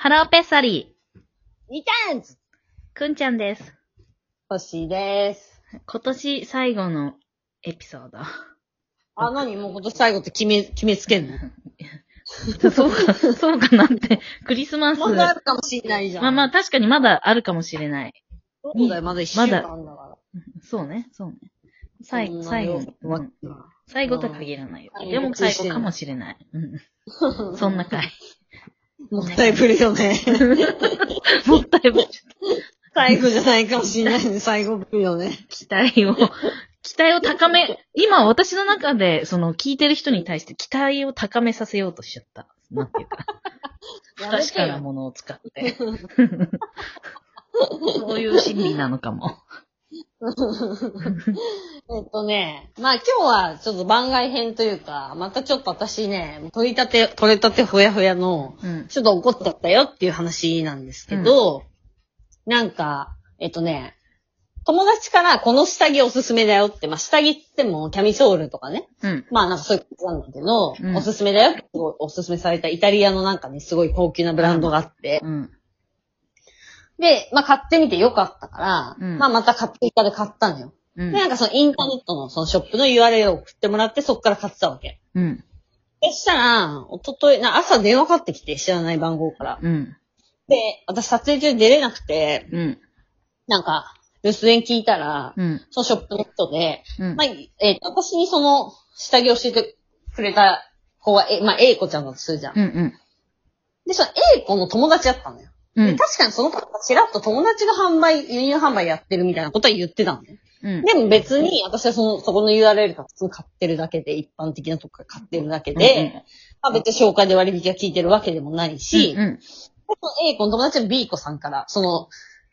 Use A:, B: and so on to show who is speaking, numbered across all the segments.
A: ハローペッサリ
B: リターンズ
A: ー、くんちゃんです。
B: 星です。
A: 今年最後のエピソード。
B: あ、何？もう今年最後って決め、決めつけんの？
A: そうか、そうかなって。クリスマス。
B: まだあるかもしれないじゃん。
A: まあまあ確かにまだあるかもしれない。
B: そうだよ、まだ一週間だか
A: そうね、そうね。
B: ら。
A: 最後、最後、うん最後とは限らないよ。
B: うん
A: でも最後かもしれない。うん。そんな回。
B: もったいぶるよね。
A: もったいぶる。
B: 最後じゃないかもしれないね、最後ぶるよね。
A: 期待を、期待を高め、今私の中で、その聞いてる人に対して期待を高めさせようとしちゃった。なんていうか。不確かなものを使って。そういう心理なのかも。
B: えっとね、まあ今日はちょっと番外編というか、またちょっと私ね、取り立て、取れたてほやほやの、
A: うん。
B: ちょっと怒っちゃったよっていう話なんですけど、なんか、えっとね、友達からこの下着おすすめだよって、まあ下着って言ってもキャミソールとかね、
A: うん。
B: まあなんかそういうことなんだけど、
A: うん
B: おすすめだよっておすすめされたイタリアのなんかね、すごい高級なブランドがあって、
A: うん。
B: で、まあ買ってみてよかったから、
A: うん
B: まあまた買っていたで買ったのよ。
A: うん
B: で、なんかそのインターネットのそのショップの URL を送ってもらってそっから買ってたわけ。
A: うん。
B: そしたら、おととい、な朝電話かかってきて知らない番号から。
A: うん。
B: で、私撮影中出れなくて、
A: うん。
B: なんか、留守電聞いたら、
A: うん。
B: そのショップの人で、
A: うん
B: まあ、えーと私にその下着を教えてくれた子は、え、まあ、A 子ちゃんだとするじゃん。
A: うん。うん。
B: で、その A 子の友達だったのよ。で
A: うん。
B: 確かにその子がちらっと友達が販売、輸入販売やってるみたいなことは言ってたのね。
A: うん。
B: でも別に私はその、そこの URL から普通に買ってるだけで、一般的なとこから買ってるだけで、
A: うんうん
B: まあ別に紹介で割引が効いてるわけでもないし、
A: うん。
B: その A 子の友達の B 子さんから、その、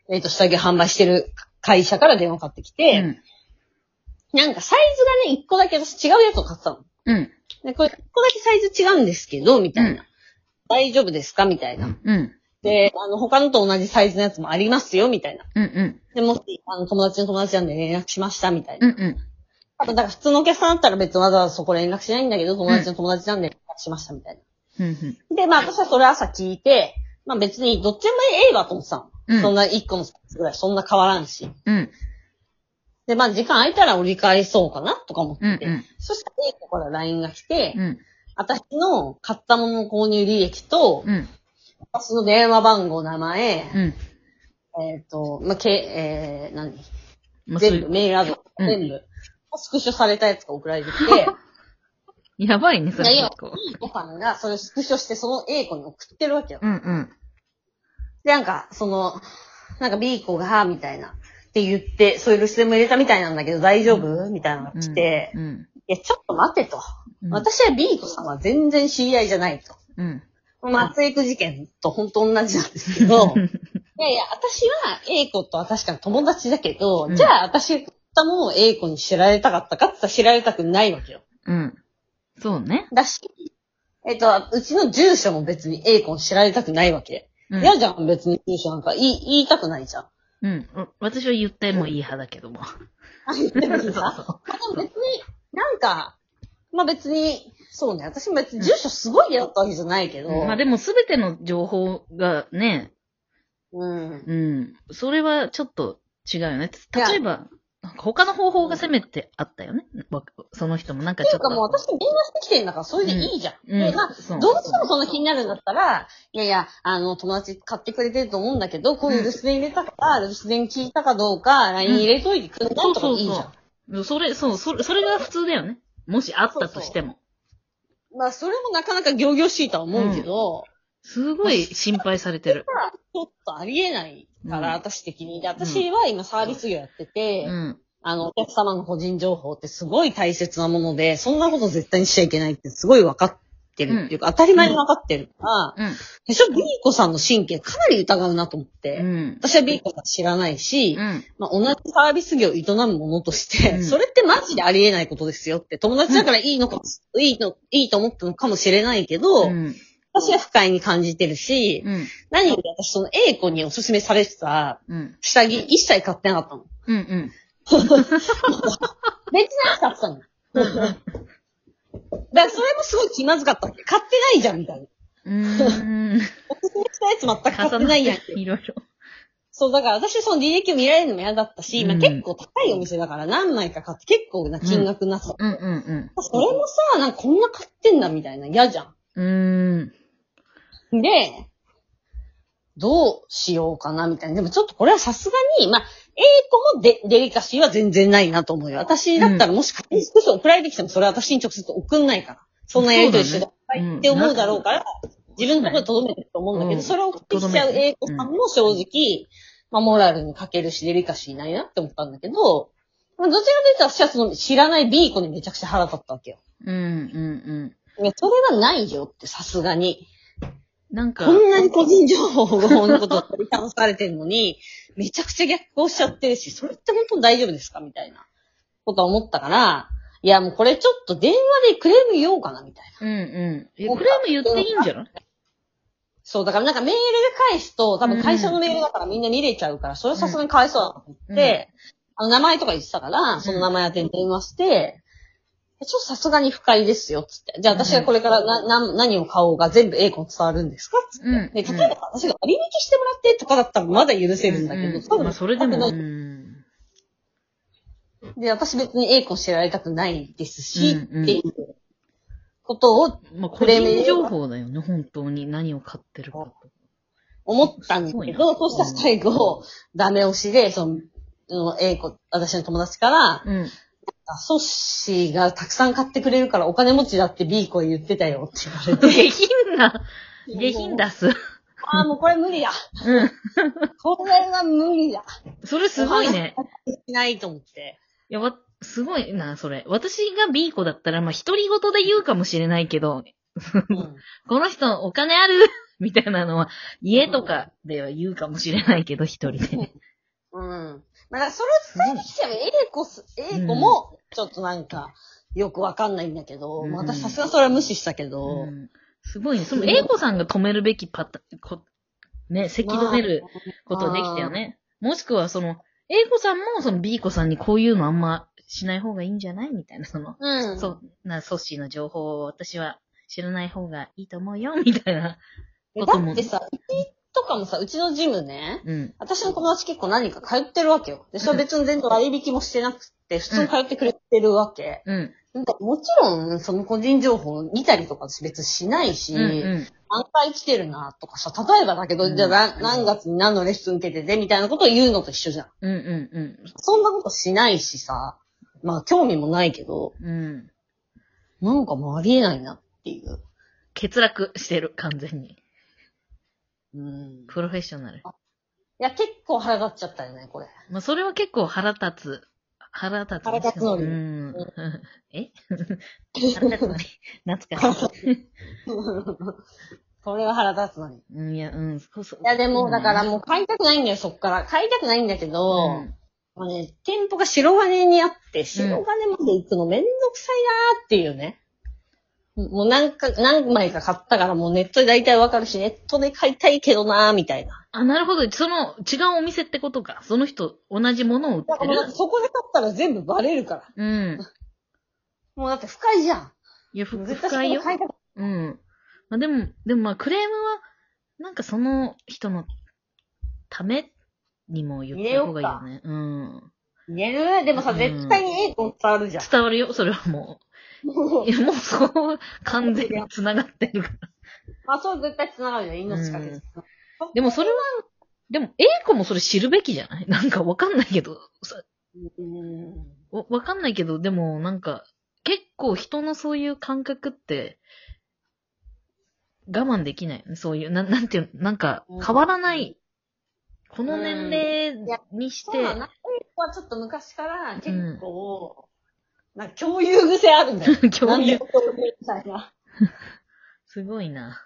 B: えっ、と、下着販売してる会社から電話かかってきて、
A: うん。
B: なんかサイズがね、一個だけ私違うやつを買ってたの。
A: うん。
B: で、これ一個だけサイズ違うんですけど、みたいな。
A: うん
B: 大丈夫ですか？みたいな。
A: うん。
B: で、あの、他のと同じサイズのやつもありますよ、みたいな。
A: うん。うん。
B: で、もし、あの、友達の友達なんで連絡しました、みたいな。
A: うん。うん。
B: あと、だから普通のお客さんだったら別にわざわざそこ連絡しないんだけど、友達の友達なんで連絡しました、みたい
A: うん。
B: な。で、まあ私はそれ朝聞いて、まあ別にどっちでもええわと思ってたの。
A: うん
B: そんな一個のサイズぐらい、そんな変わらんし。
A: うん。
B: で、まあ時間空いたら折り返そうかなとか思って。
A: うん。うん。
B: そしたら A 子から LINE が来て、
A: うん。
B: 私の買ったものの購入履歴と、
A: うん。
B: 私の電話番号、名前、
A: うん。
B: えっ、と、まあ、け、えー、何？
A: まあ
B: 全部、メールアドレス、
A: うん
B: 全部、スクショされたやつが送られてきて、
A: やばいね、それ
B: いや
A: 結構。
B: 子さんがそれをスクショして、その A 子に送ってるわけよ。
A: うん。うん。
B: で、なんか、その、なんか B 子が、みたいな、って言って、そういう留守電も入れたみたいなんだけど、大丈夫？みたいなのが来て、
A: うん。
B: いや、ちょっと待てと。
A: うん。
B: 私は B 子さんは全然知り合いじゃないと。
A: うん。
B: 松江区事件と本当同じなんですけど、いやいや、私は A 子とは確かに友達だけど、
A: うん
B: じゃあ私たものを A 子に知られたかったかって言ったら知られたくないわけよ。
A: うん。そうね。
B: だし、えっと、うちの住所も別に A 子に知られたくないわけ。
A: うん。
B: 嫌じゃん、別に住所なんか言い言いたくないじゃん。
A: うん。私は言ってもいい派だけども。
B: あ言ってもいい
A: そう
B: か
A: そ
B: まあでも別に、なんか、まあ別に、そうね、私も別に住所すごい嫌だったわけじゃないけど、
A: う。まあでもすべての情報がね、
B: うん。
A: うん。それはちょっと違うよね。例えば、他の方法がせめてあったよね。わその人もなんかちょっと。
B: っていうかもう私に電話してきてんだから、それでいいじゃん。
A: うん
B: で、まあ、
A: そう
B: どうしてもそんな気になるんだったら、いやいや、あの、友達買ってくれてると思うんだけど、こういう留守電入れたから、留守電聞いたかどうか、LINE 入れといてくれないとかいいじゃん。
A: そうそれ、そう、それ、それが普通だよね。もしあったとしても。
B: まあ、それもなかなか行々しいとは思うけど、
A: すごい心配されてる。
B: ちょっとありえないから、
A: うん
B: 私的に。で、私は今サービス業やってて、
A: うん。
B: あの、お客様の個人情報ってすごい大切なもので、そんなこと絶対にしちゃいけないってすごい分かってるっていうか、当たり前に分かってるから、
A: うん。
B: でしょ、ビーコさんの神経かなり疑うなと思って。
A: うん。
B: 私はビーコさん知らないし、
A: うん。
B: まあ、同じサービス業を営むものとして、
A: うん
B: それってマジでありえないことですよって、友達だからいいのかも、いいの、いいと思ったのかもしれないけど、
A: うん。
B: 私は不快に感じてるし、
A: うん。
B: 何より私その A 子におすすめされてた
A: うん。
B: 下着一切買ってなかったの。
A: うん。うん。
B: 別なやつ買ってたの。だからそれもすごい気まずかったわけ。買ってないじゃん、みたいな。
A: うーん。
B: おすすめしたややつ全く買ってないやん。
A: いろいろ。
B: そう、だから私その履歴を見られるのも嫌だったし、まあ
A: うん
B: 結構高いお店だから何枚か買って結構な金額なさ。
A: うんうん
B: それもさ、なんかこんな買ってんだみたいな嫌じゃ
A: うん。うーん。
B: ん。で、どうしようかなみたいな。でもちょっとこれはさすがに、まあ、子もデデリカシーは全然ないなと思うよ。私だったらもし仮にスクショ送られてきてもそれ私に直接送んないから。そんなやりとりしてたら
A: うん
B: って思うだろうから、自分のところで留めてると思うんだけど、
A: うん
B: それを送ってきちゃう A 子さんも正直、まあ、モラルに欠けるし、デリカシーないなって思ったんだけど、まあ、どちらかというと私はその知らない B 子にめちゃくちゃ腹立ったわけよ。
A: うんうん
B: いや、それはないよって、さすがに。
A: うん。なんか
B: こ、んなに個人情報のことを取り倒されてるのに、めちゃくちゃ逆行しちゃってるし、それって本当に大丈夫ですか？みたいなことは思ったから、いや、もうこれちょっと電話でクレーム言おうかな、みたいな。
A: うんうん。え、クレーム言っていいんじゃない？
B: そう、だからなんかメールで返すと、多分会社のメールだからみんな見れちゃうから、それはさすがにかわいそうだなと思って、あの名前とか言ってたから、その名前当てに電話して、ちょっとさすがに不快ですよ、つって。じゃあ私がこれからな、な、何を買おうが全部 A 子に伝わるんですかつって。
A: うん。
B: で、例えば私が割引してもらってとかだったらまだ許せるんだけど、
A: うんまあ、それでも。
B: で、私別に A 子知られたくないですし、っていうことを
A: まあ、個人情報だよね、本当に。何を買ってるかと。
B: 思ったんだけど、そしたら最後、ダメ押しで、その、の A 子、私の友達から、
A: うん。
B: ソッシーがたくさん買ってくれるからお金持ちだって B 子言ってたよって言われて。
A: 下品な、下品出す。
B: ああ、もうこれ無理だ。
A: うん。
B: これは無理だ。
A: それすごいね。
B: しないと思って。
A: いや、わ、すごいな、それ。私が B 子だったら、まあ、独り言で言うかもしれないけど、
B: うん。
A: この人お金ある みたいなのは、家とかでは言うかもしれないけど、一人で。
B: うん。まあ、それ伝えてきても、A 子す、A 子も、ちょっとなんか、よくわかんないんだけど、
A: うん
B: まあ私さすがそれは無視したけど、
A: うんすごいね。その、A 子さんが止めるべきパタこ、ね、せき止めることできたよね。もしくは、その、A 子さんも、その B 子さんにこういうのあんましない方がいいんじゃないみたいな、その、
B: うん。
A: そう、な、ソッシーの情報を私は知らない方がいいと思うよ、みたいな
B: え
A: ことも。
B: だってさ、とかもさ、うちのジムね、
A: うん。
B: 私の友達結構何人か通ってるわけよ。で、それ別に全然割引もしてなくて、普通に通ってくれてるわけ。
A: うん。
B: なんかもちろん、その個人情報見たりとか別にしないし、
A: うん。うん。
B: 何回来てるなとかさ、例えばだけど、
A: うん
B: じゃあ何何月に何のレッスン受けててみたいなことを言うのと一緒じゃん。
A: うん。うん。
B: そんなことしないしさ、まあ興味もないけど、
A: うん。うん。
B: なんかもうありえないなっていう。
A: 欠落してる、完全に。
B: うん。い
A: プロフェッショナル。
B: や、結構腹立っちゃったよね、これ。
A: まあ、それは結構腹立つ。腹立つ。
B: 腹立つのに
A: うん。え？腹立つのに。懐かしい。
B: これは腹立つのに。い
A: うん、いや、うん、そうそう。
B: や、でも、だからもう買いたくないんだよ、そっから。買いたくないんだけど、
A: うん
B: まあね、店舗が白金にあって、白金まで行くのめんどくさいなーっていうね。もう何か、何枚か買ったからもうネットで大体わかるし、ネットで買いたいけどなーみたいな。
A: あ、なるほど。その、違うお店ってことか。その人、同じものを売ってる？
B: だからもうそこで買ったら全部バレるから。
A: うん。
B: もうだって不快じゃん。
A: いや、深いよ。うん。まあ、でも、でもまあ、クレームは、なんかその人のためにも言った方がいいよね。うん。
B: 言える？でもさ、
A: うん
B: 絶対に A 子伝わるじゃん。
A: 伝わるよ、それはもう。いや、もうそこは完全に繋がってるから。
B: まあ、そう絶対繋がるよ。命かけて。
A: でもそれは、でも、A 子もそれ知るべきじゃない？なんかわかんないけど、さ
B: うん。
A: わわかんないけど、でもなんか、結構人のそういう感覚って、我慢できない。そういう、ななんていうの、なんか
B: うん
A: 変わらない。この年齢にして、
B: そうだな。子はちょっと昔から結構、なんか共有癖あるんだよ。
A: 共有
B: なんでも共有みたいな。
A: すごいな。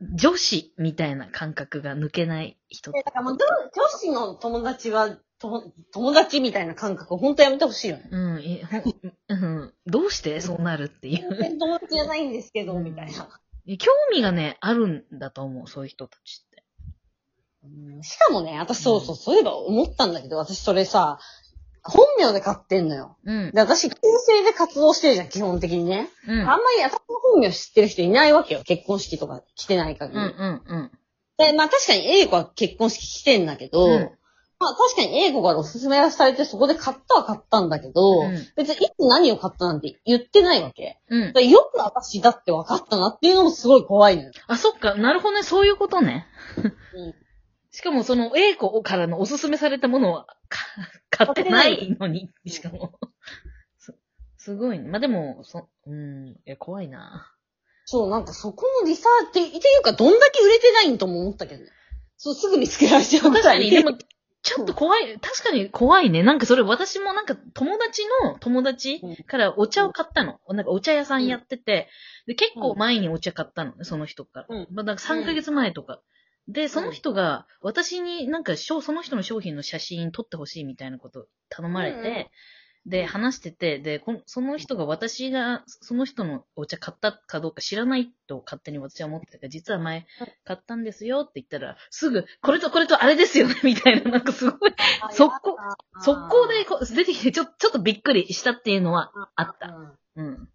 A: 女子みたいな感覚が抜けない人
B: だからもう、女女子の友達は、と友達みたいな感覚を本当やめてほしいよね。
A: うん、えうん、どうして？そうなるっていう。
B: 全然友達じゃないんですけど、みたいな。
A: 興味がね、あるんだと思う、そういう人たちって。
B: しかもね、私そうそう、そういえば思ったんだけど、私それさ、本名で買ってんのよ。
A: うん。
B: で、私、旧姓で活動してるじゃん、基本的にね。
A: うん。
B: あんまり私の本名知ってる人いないわけよ。結婚式とか来てない限り。
A: うんうんうん。
B: で、まあ確かに英子は結婚式来てんだけど、
A: うん
B: まあ確かに英子からおすすめはされてそこで買ったは買ったんだけど、
A: うん
B: 別にいつ何を買ったなんて言ってないわけ。
A: うん。
B: でよく私だって分かったなっていうのもすごい怖いのよ。
A: あ、そっか。なるほどね。そういうことね。
B: うん
A: しかもその、A 子からのおすすめされたものは、か 買ってないのに、しかも。すすごいね。まあ、でも、そ、うん、いや、怖いな。
B: そう、なんかそこのリサーチ、っていうかどんだけ売れてないんとも思ったけどね。そう、すぐ見つけられちゃう
A: 確かに、で
B: も、
A: も、ちょっと怖い、確かに怖いね。なんかそれ私もなんか友達の友達からお茶を買ったの。なんかお茶屋さんやってて、で、結構前にお茶買ったのね、その人から。
B: うん
A: まあ、なんか3ヶ月前とか。で、その人が、私になんかしょ、その人の商品の写真撮ってほしいみたいなこと頼まれて、
B: うんうん
A: で、話してて、で、その人が私が、その人のお茶買ったかどうか知らないと勝手に私は思ってたから、実は前買ったんですよって言ったら、すぐ、これとこれとあれですよね みたいな、なんかすごい、速攻速攻で出てきて、ちょ、ちょっとびっくりしたっていうのはあった。
B: うんやっ
A: うん。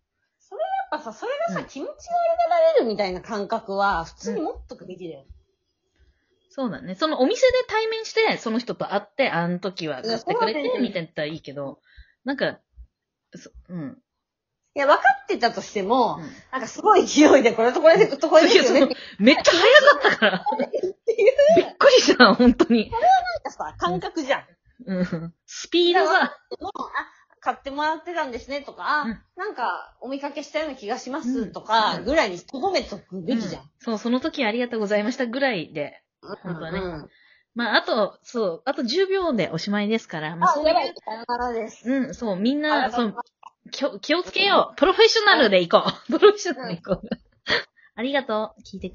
B: ぱさ、それがさ、
A: うん
B: 気持ちがられるみたいな感覚は、普通に持っとくべきだよ。
A: そうだね。そのお店で対面して、その人と会って、あの時は買ってくれてみたいなったらいいけど、なんか、そうん。
B: いや、分かってたとしても、
A: うん
B: なんかすごい勢いで、これとこれで、とこれでね
A: めっちゃ早かったから。びっくりした、本当に。
B: なんかさ、感覚じゃん。
A: うん。スピードが。
B: 買ってもらってたんですねとか、あ
A: うん
B: なんかお見かけしたような気がしま
A: うん
B: すとか、
A: うん
B: ぐらいに留めとくべきじゃん。
A: そう、その時ありがとうございましたぐらいで。本当はね
B: うん
A: まあ、あと、そう、あと10秒でおしまいですから、まあ、
B: あ、
A: そういう
B: やばい。、さよならです。
A: うん、そう、みん
B: あ
A: な、そう、気を気をつけよう。プロフェッショナルで行こう。プロフェッショナルで行こう。ありがとう。聞いてくれて